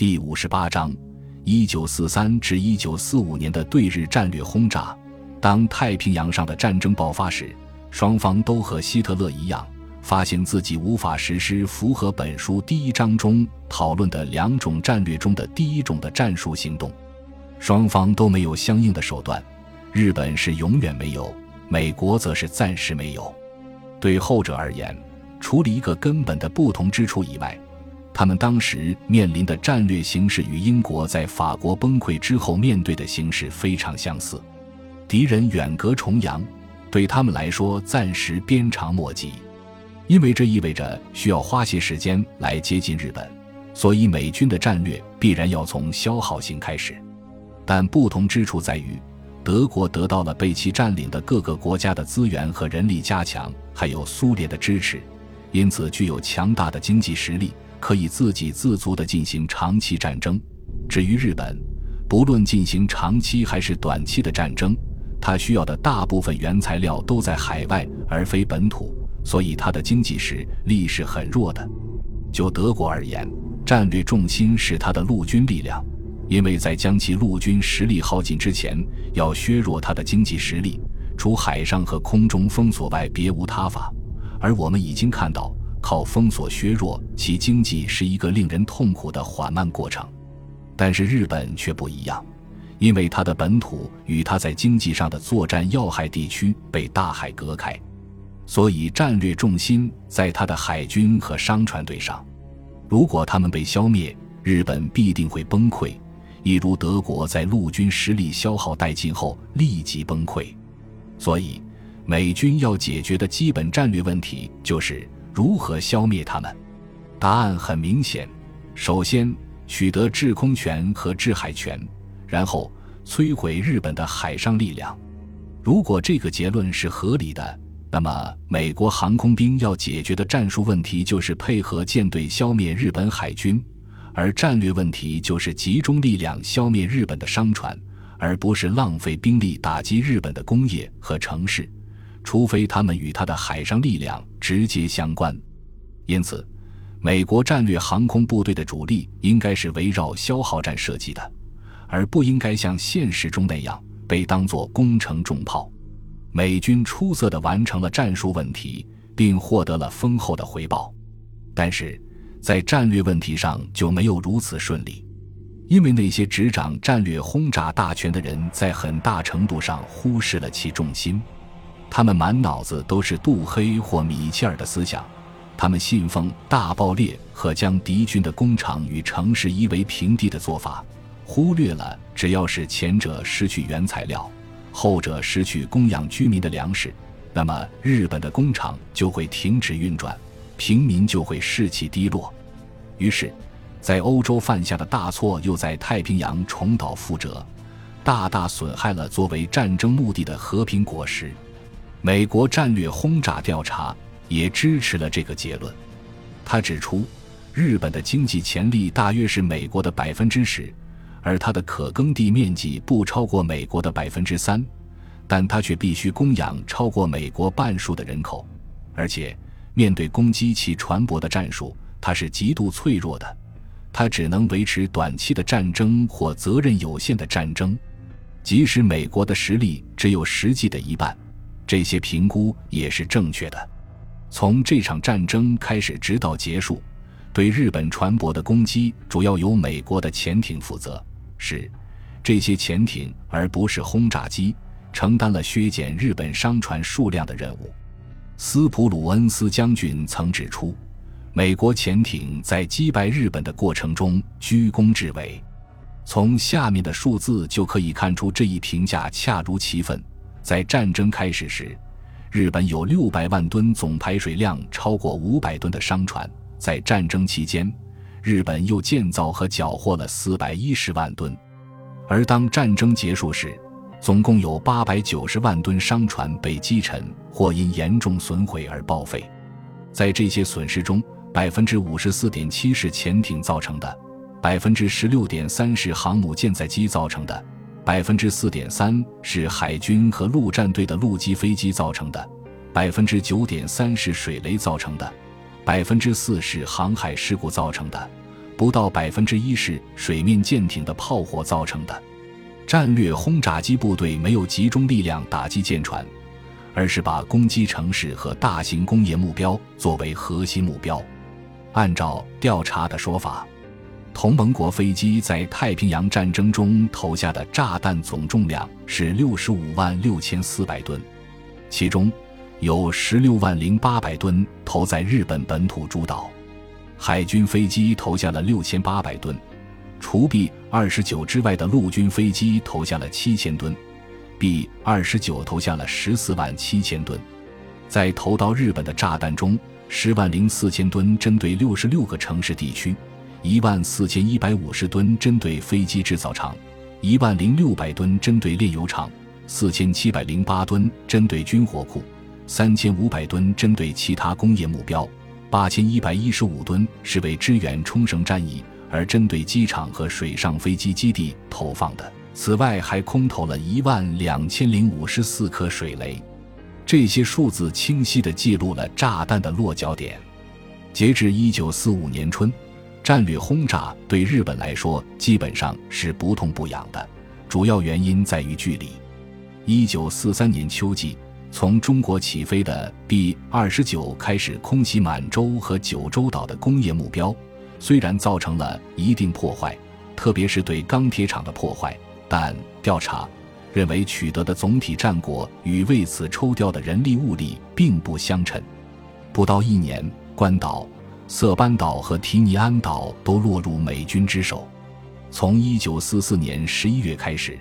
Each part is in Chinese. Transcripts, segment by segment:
第五十八章：一九四三至一九四五年的对日战略轰炸。当太平洋上的战争爆发时，双方都和希特勒一样，发现自己无法实施符合本书第一章中讨论的两种战略中的第一种的战术行动。双方都没有相应的手段，日本是永远没有，美国则是暂时没有。对后者而言，除了一个根本的不同之处以外，他们当时面临的战略形势与英国在法国崩溃之后面对的形势非常相似。敌人远隔重洋，对他们来说暂时鞭长莫及，因为这意味着需要花些时间来接近日本，所以美军的战略必然要从消耗型开始。但不同之处在于，德国得到了被其占领的各个国家的资源和人力加强，还有苏联的支持，因此具有强大的经济实力，可以自给自足地进行长期战争。至于日本，不论进行长期还是短期的战争。它需要的大部分原材料都在海外，而非本土，所以它的经济实力是很弱的。就德国而言，战略重心是它的陆军力量，因为在将其陆军实力耗尽之前，要削弱它的经济实力，除海上和空中封锁外，别无他法。而我们已经看到，靠封锁削弱其经济是一个令人痛苦的缓慢过程。但是日本却不一样。因为它的本土与它在经济上的作战要害地区被大海隔开，所以战略重心在它的海军和商船队上。如果他们被消灭，日本必定会崩溃，一如德国在陆军实力消耗殆尽后立即崩溃。所以，美军要解决的基本战略问题就是如何消灭他们。答案很明显：首先，取得制空权和制海权。然后摧毁日本的海上力量。如果这个结论是合理的，那么美国航空兵要解决的战术问题就是配合舰队消灭日本海军，而战略问题就是集中力量消灭日本的商船，而不是浪费兵力打击日本的工业和城市，除非他们与他的海上力量直接相关。因此，美国战略航空部队的主力应该是围绕消耗战设计的。而不应该像现实中那样被当作攻城重炮。美军出色地完成了战术问题，并获得了丰厚的回报，但是在战略问题上就没有如此顺利，因为那些执掌战略轰炸大权的人在很大程度上忽视了其重心，他们满脑子都是杜黑或米切尔的思想，他们信奉大爆裂和将敌军的工厂与城市夷为平地的做法。忽略了，只要是前者失去原材料，后者失去供养居民的粮食，那么日本的工厂就会停止运转，平民就会士气低落。于是，在欧洲犯下的大错又在太平洋重蹈覆辙，大大损害了作为战争目的的和平果实。美国战略轰炸调查也支持了这个结论。他指出，日本的经济潜力大约是美国的百分之十。而它的可耕地面积不超过美国的百分之三，但它却必须供养超过美国半数的人口，而且面对攻击其船舶的战术，它是极度脆弱的，它只能维持短期的战争或责任有限的战争，即使美国的实力只有实际的一半，这些评估也是正确的。从这场战争开始直到结束，对日本船舶的攻击主要由美国的潜艇负责。是，这些潜艇而不是轰炸机承担了削减日本商船数量的任务。斯普鲁恩斯将军曾指出，美国潜艇在击败日本的过程中居功至伟。从下面的数字就可以看出这一评价恰如其分。在战争开始时，日本有六百万吨总排水量超过五百吨的商船；在战争期间，日本又建造和缴获了四百一十万吨，而当战争结束时，总共有八百九十万吨商船被击沉或因严重损毁而报废。在这些损失中，百分之五十四点七是潜艇造成的，百分之十六点三是航母舰载机造成的，百分之四点三是海军和陆战队的陆基飞机造成的，百分之九点三是水雷造成的。百分之四是航海事故造成的，不到百分之一是水面舰艇的炮火造成的。战略轰炸机部队没有集中力量打击舰船，而是把攻击城市和大型工业目标作为核心目标。按照调查的说法，同盟国飞机在太平洋战争中投下的炸弹总重量是六十五万六千四百吨，其中有十六万零八百吨投在日本本土诸岛，海军飞机投下了六千八百吨，除 B 二十九之外的陆军飞机投下了七千吨，B 二十九投下了十四万七千吨，在投到日本的炸弹中。十万零四千吨针对六十六个城市地区，一万四千一百五十吨针对飞机制造厂，一万零六百吨针对炼油厂，四千七百零八吨针对军火库，三千五百吨针对其他工业目标，八千一百一十五吨是为支援冲绳战役而针对机场和水上飞机基地投放的。此外，还空投了一万两千零五十四颗水雷。这些数字清晰地记录了炸弹的落脚点。截至一九四五年春，战略轰炸对日本来说基本上是不痛不痒的，主要原因在于距离。一九四三年秋季，从中国起飞的 B 二十九开始空袭满洲和九州岛的工业目标，虽然造成了一定破坏，特别是对钢铁厂的破坏，但调查。认为取得的总体战果与为此抽调的人力物力并不相称。不到一年，关岛、色班岛和提尼安岛都落入美军之手。从1944年11月开始，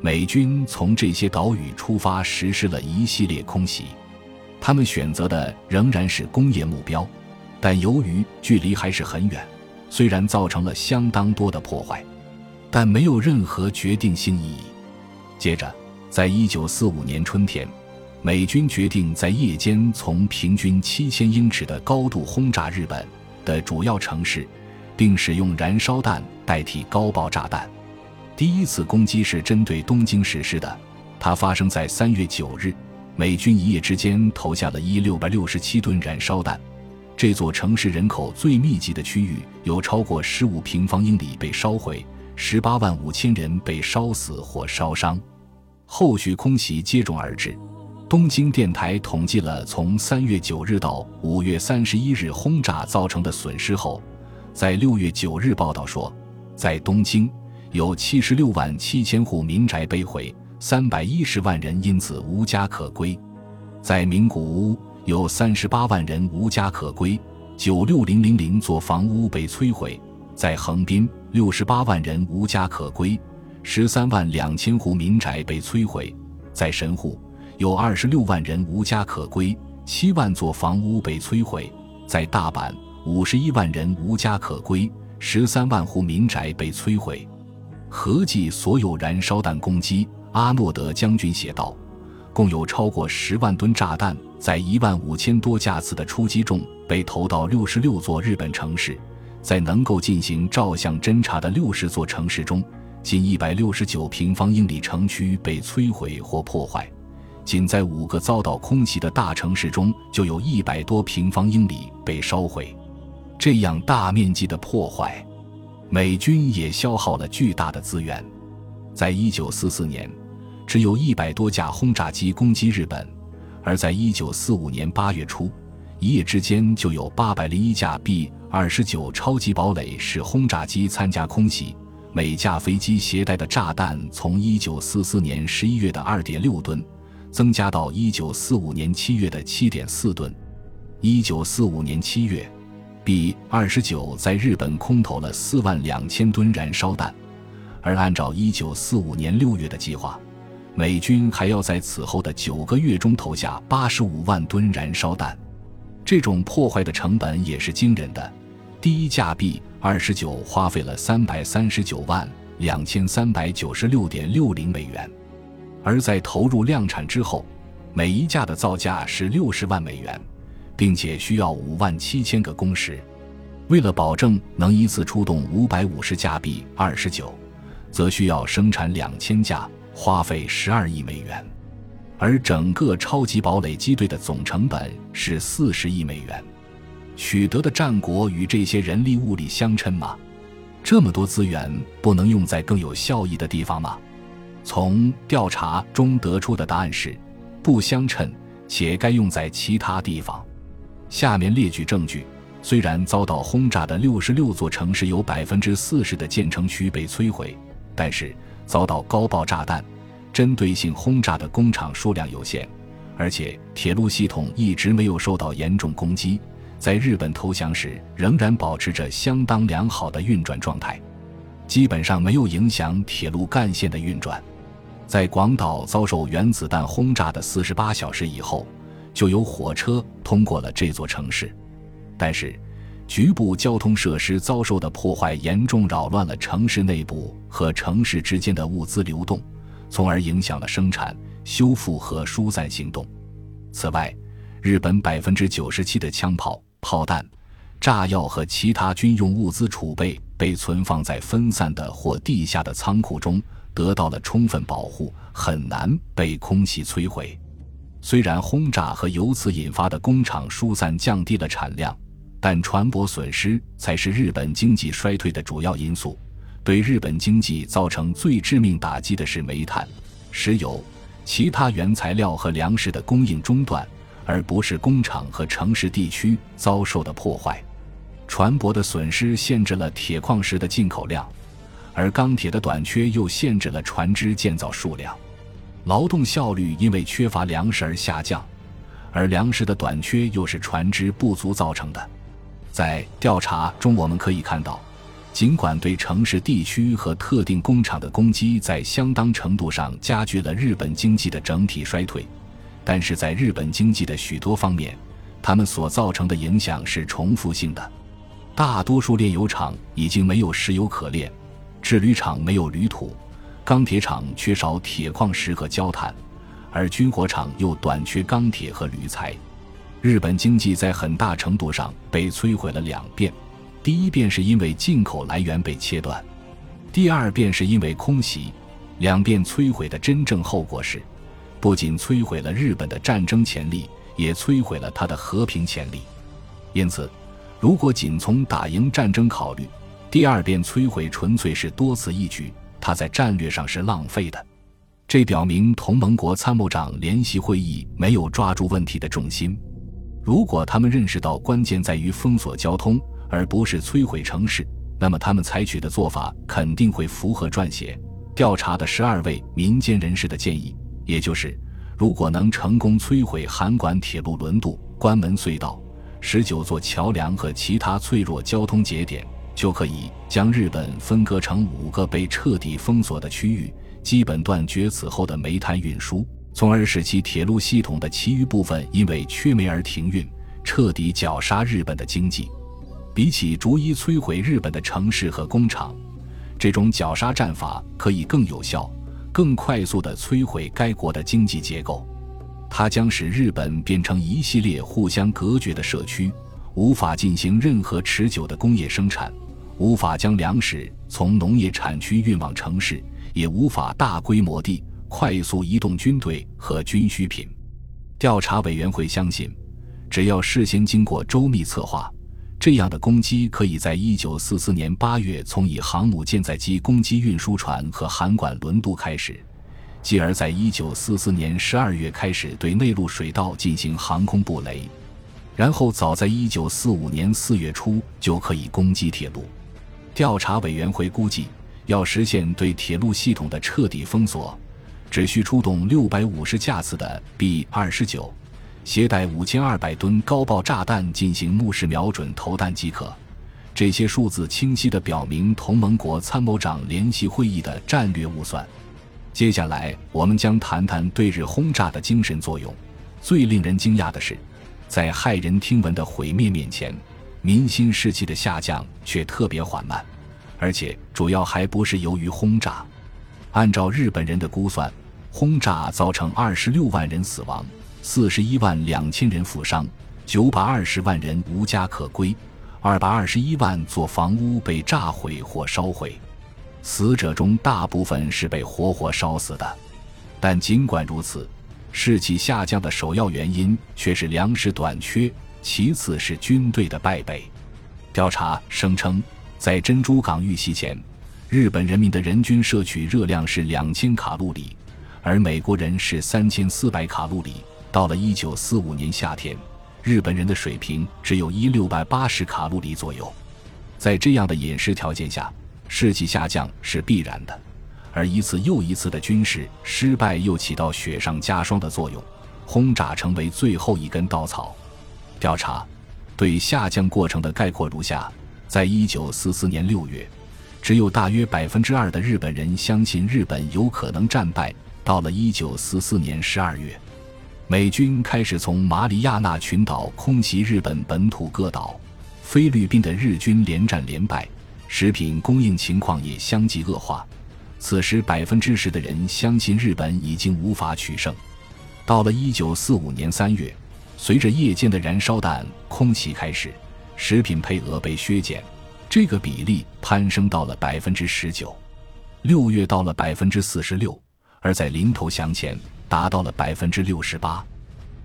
美军从这些岛屿出发，实施了一系列空袭。他们选择的仍然是工业目标，但由于距离还是很远，虽然造成了相当多的破坏，但没有任何决定性意义。接着，在一九四五年春天，美军决定在夜间从平均七千英尺的高度轰炸日本的主要城市，并使用燃烧弹代替高爆炸弹。第一次攻击是针对东京实施的，它发生在三月九日。美军一夜之间投下了一六百六十七吨燃烧弹，这座城市人口最密集的区域有超过十五平方英里被烧毁，十八万五千人被烧死或烧伤。后续空袭接踵而至，东京电台统计了从三月九日到五月三十一日轰炸造成的损失后，在六月九日报道说，在东京有七十六万七千户民宅被毁，三百一十万人因此无家可归；在名古屋有三十八万人无家可归，九六零零零座房屋被摧毁；在横滨六十八万人无家可归。十三万两千户民宅被摧毁，在神户有二十六万人无家可归，七万座房屋被摧毁；在大阪五十一万人无家可归，十三万户民宅被摧毁。合计所有燃烧弹攻击，阿诺德将军写道，共有超过十万吨炸弹在一万五千多架次的出击中被投到六十六座日本城市，在能够进行照相侦察的六十座城市中。近一百六十九平方英里城区被摧毁或破坏，仅在五个遭到空袭的大城市中，就有一百多平方英里被烧毁。这样大面积的破坏，美军也消耗了巨大的资源。在一九四四年，只有一百多架轰炸机攻击日本；而在一九四五年八月初，一夜之间就有八百零一架 B 二十九超级堡垒式轰炸机参加空袭。每架飞机携带的炸弹从1944年11月的2.6吨，增加到1945年7月的7.4吨。1945年7月，B-29 在日本空投了4万两千吨燃烧弹，而按照1945年6月的计划，美军还要在此后的九个月中投下85万吨燃烧弹。这种破坏的成本也是惊人的。第一架 B 二十九花费了三百三十九万两千三百九十六点六零美元，而在投入量产之后，每一架的造价是六十万美元，并且需要五万七千个工时。为了保证能一次出动五百五十架 B 二十九，则需要生产两千架，花费十二亿美元，而整个超级堡垒机队的总成本是四十亿美元。取得的战果与这些人力物力相称吗？这么多资源不能用在更有效益的地方吗？从调查中得出的答案是不相称，且该用在其他地方。下面列举证据：虽然遭到轰炸的六十六座城市有百分之四十的建成区被摧毁，但是遭到高爆炸弹针对性轰炸的工厂数量有限，而且铁路系统一直没有受到严重攻击，在日本投降时仍然保持着相当良好的运转状态，基本上没有影响铁路干线的运转。在广岛遭受原子弹轰炸的四十八小时以后，就有火车通过了这座城市。但是，局部交通设施遭受的破坏严重扰乱了城市内部和城市之间的物资流动，从而影响了生产、修复和疏散行动。此外，日本百分之九十七的枪炮、炮弹、炸药和其他军用物资储备被存放在分散的或地下的仓库中。得到了充分保护，很难被空气摧毁。虽然轰炸和由此引发的工厂疏散降低了产量，但船舶损失才是日本经济衰退的主要因素。对日本经济造成最致命打击的是煤炭、石油、其他原材料和粮食的供应中断，而不是工厂和城市地区遭受的破坏。船舶的损失限制了铁矿石的进口量。而钢铁的短缺又限制了船只建造数量，劳动效率因为缺乏粮食而下降，而粮食的短缺又是船只不足造成的。在调查中，我们可以看到，尽管对城市地区和特定工厂的攻击在相当程度上加剧了日本经济的整体衰退，但是在日本经济的许多方面，他们所造成的影响是重复性的。大多数炼油厂已经没有石油可炼。制铝厂没有铝土，钢铁厂缺少铁矿石和焦炭，而军火厂又短缺钢铁和铝材。日本经济在很大程度上被摧毁了两遍：第一遍是因为进口来源被切断，第二遍是因为空袭。两遍摧毁的真正后果是，不仅摧毁了日本的战争潜力，也摧毁了它的和平潜力。因此，如果仅从打赢战争考虑，第二遍摧毁纯粹是多此一举，它在战略上是浪费的。这表明同盟国参谋长联席会议没有抓住问题的重心。如果他们认识到关键在于封锁交通，而不是摧毁城市，那么他们采取的做法肯定会符合撰写调查的十二位民间人士的建议，也就是：如果能成功摧毁函馆铁路轮渡、关门隧道、十九座桥梁和其他脆弱交通节点。就可以将日本分割成五个被彻底封锁的区域，基本断绝此后的煤炭运输，从而使其铁路系统的其余部分因为缺煤而停运，彻底绞杀日本的经济。比起逐一摧毁日本的城市和工厂，这种绞杀战法可以更有效、更快速地摧毁该国的经济结构。它将使日本变成一系列互相隔绝的社区，无法进行任何持久的工业生产。无法将粮食从农业产区运往城市，也无法大规模地快速移动军队和军需品。调查委员会相信，只要事先经过周密策划，这样的攻击可以在一九四四年八月从以航母舰载机攻击运输船和函馆轮渡开始，继而在一九四四年十二月开始对内陆水道进行航空布雷，然后早在一九四五年四月初就可以攻击铁路。调查委员会估计，要实现对铁路系统的彻底封锁，只需出动六百五十架次的 B 二十九，携带五千二百吨高爆炸弹进行目视瞄准投弹即可。这些数字清晰地表明同盟国参谋长联席会议的战略误算。接下来，我们将谈谈对日轰炸的精神作用。最令人惊讶的是，在骇人听闻的毁灭面前。民心士气的下降却特别缓慢，而且主要还不是由于轰炸。按照日本人的估算，轰炸造成二十六万人死亡，四十一万两千人负伤，九百二十万人无家可归，二百二十一万座房屋被炸毁或烧毁。死者中大部分是被活活烧死的。但尽管如此，士气下降的首要原因却是粮食短缺。其次是军队的败北。调查声称，在珍珠港遇袭前，日本人民的人均摄取热量是两千卡路里，而美国人是三千四百卡路里。到了一九四五年夏天，日本人的水平只有一六百八十卡路里左右。在这样的饮食条件下，士气下降是必然的。而一次又一次的军事失败又起到雪上加霜的作用，轰炸成为最后一根稻草。调查对下降过程的概括如下：在一九四四年六月，只有大约百分之二的日本人相信日本有可能战败。到了一九四四年十二月，美军开始从马里亚纳群岛空袭日本本土各岛，菲律宾的日军连战连败，食品供应情况也相继恶化。此时，百分之十的人相信日本已经无法取胜。到了一九四五年三月，随着夜间的燃烧弹空袭开始，食品配额被削减，这个比例攀升到了百分之十九。六月到了百分之四十六，而在临投降前达到了百分之六十八。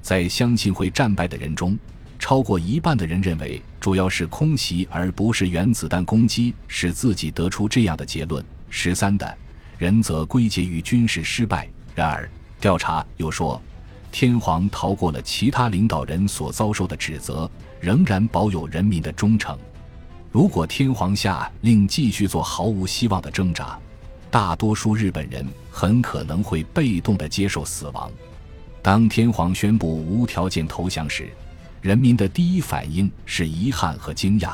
在相信会战败的人中，超过一半的人认为主要是空袭而不是原子弹攻击使自己得出这样的结论。十三的。人则归结于军事失败。然而，调查又说，天皇逃过了其他领导人所遭受的指责，仍然保有人民的忠诚。如果天皇下令继续做毫无希望的挣扎，大多数日本人很可能会被动地接受死亡。当天皇宣布无条件投降时，人民的第一反应是遗憾和惊讶，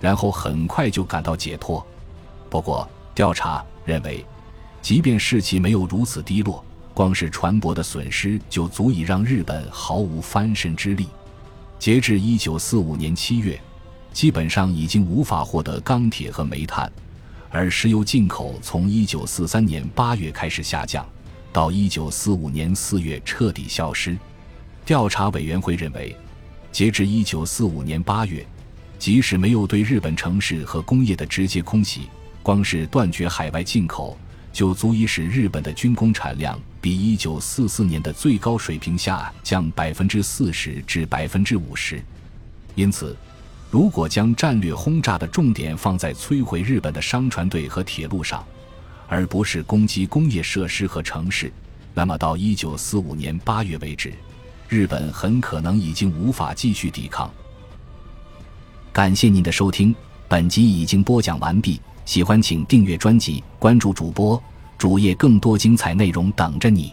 然后很快就感到解脱。不过，调查认为。即便士气没有如此低落，光是船舶的损失就足以让日本毫无翻身之力。截至一九四五年七月，基本上已经无法获得钢铁和煤炭，而石油进口从一九四三年八月开始下降，到一九四五年四月彻底消失。调查委员会认为，截至一九四五年八月，即使没有对日本城市和工业的直接空袭，光是断绝海外进口。就足以使日本的军工产量比一九四四年的最高水平下降百分之四十至百分之五十。因此，如果将战略轰炸的重点放在摧毁日本的商船队和铁路上，而不是攻击工业设施和城市，那么到一九四五年八月为止，日本很可能已经无法继续抵抗。感谢您的收听，本集已经播讲完毕。喜欢请订阅专辑，关注主播主页，更多精彩内容等着你。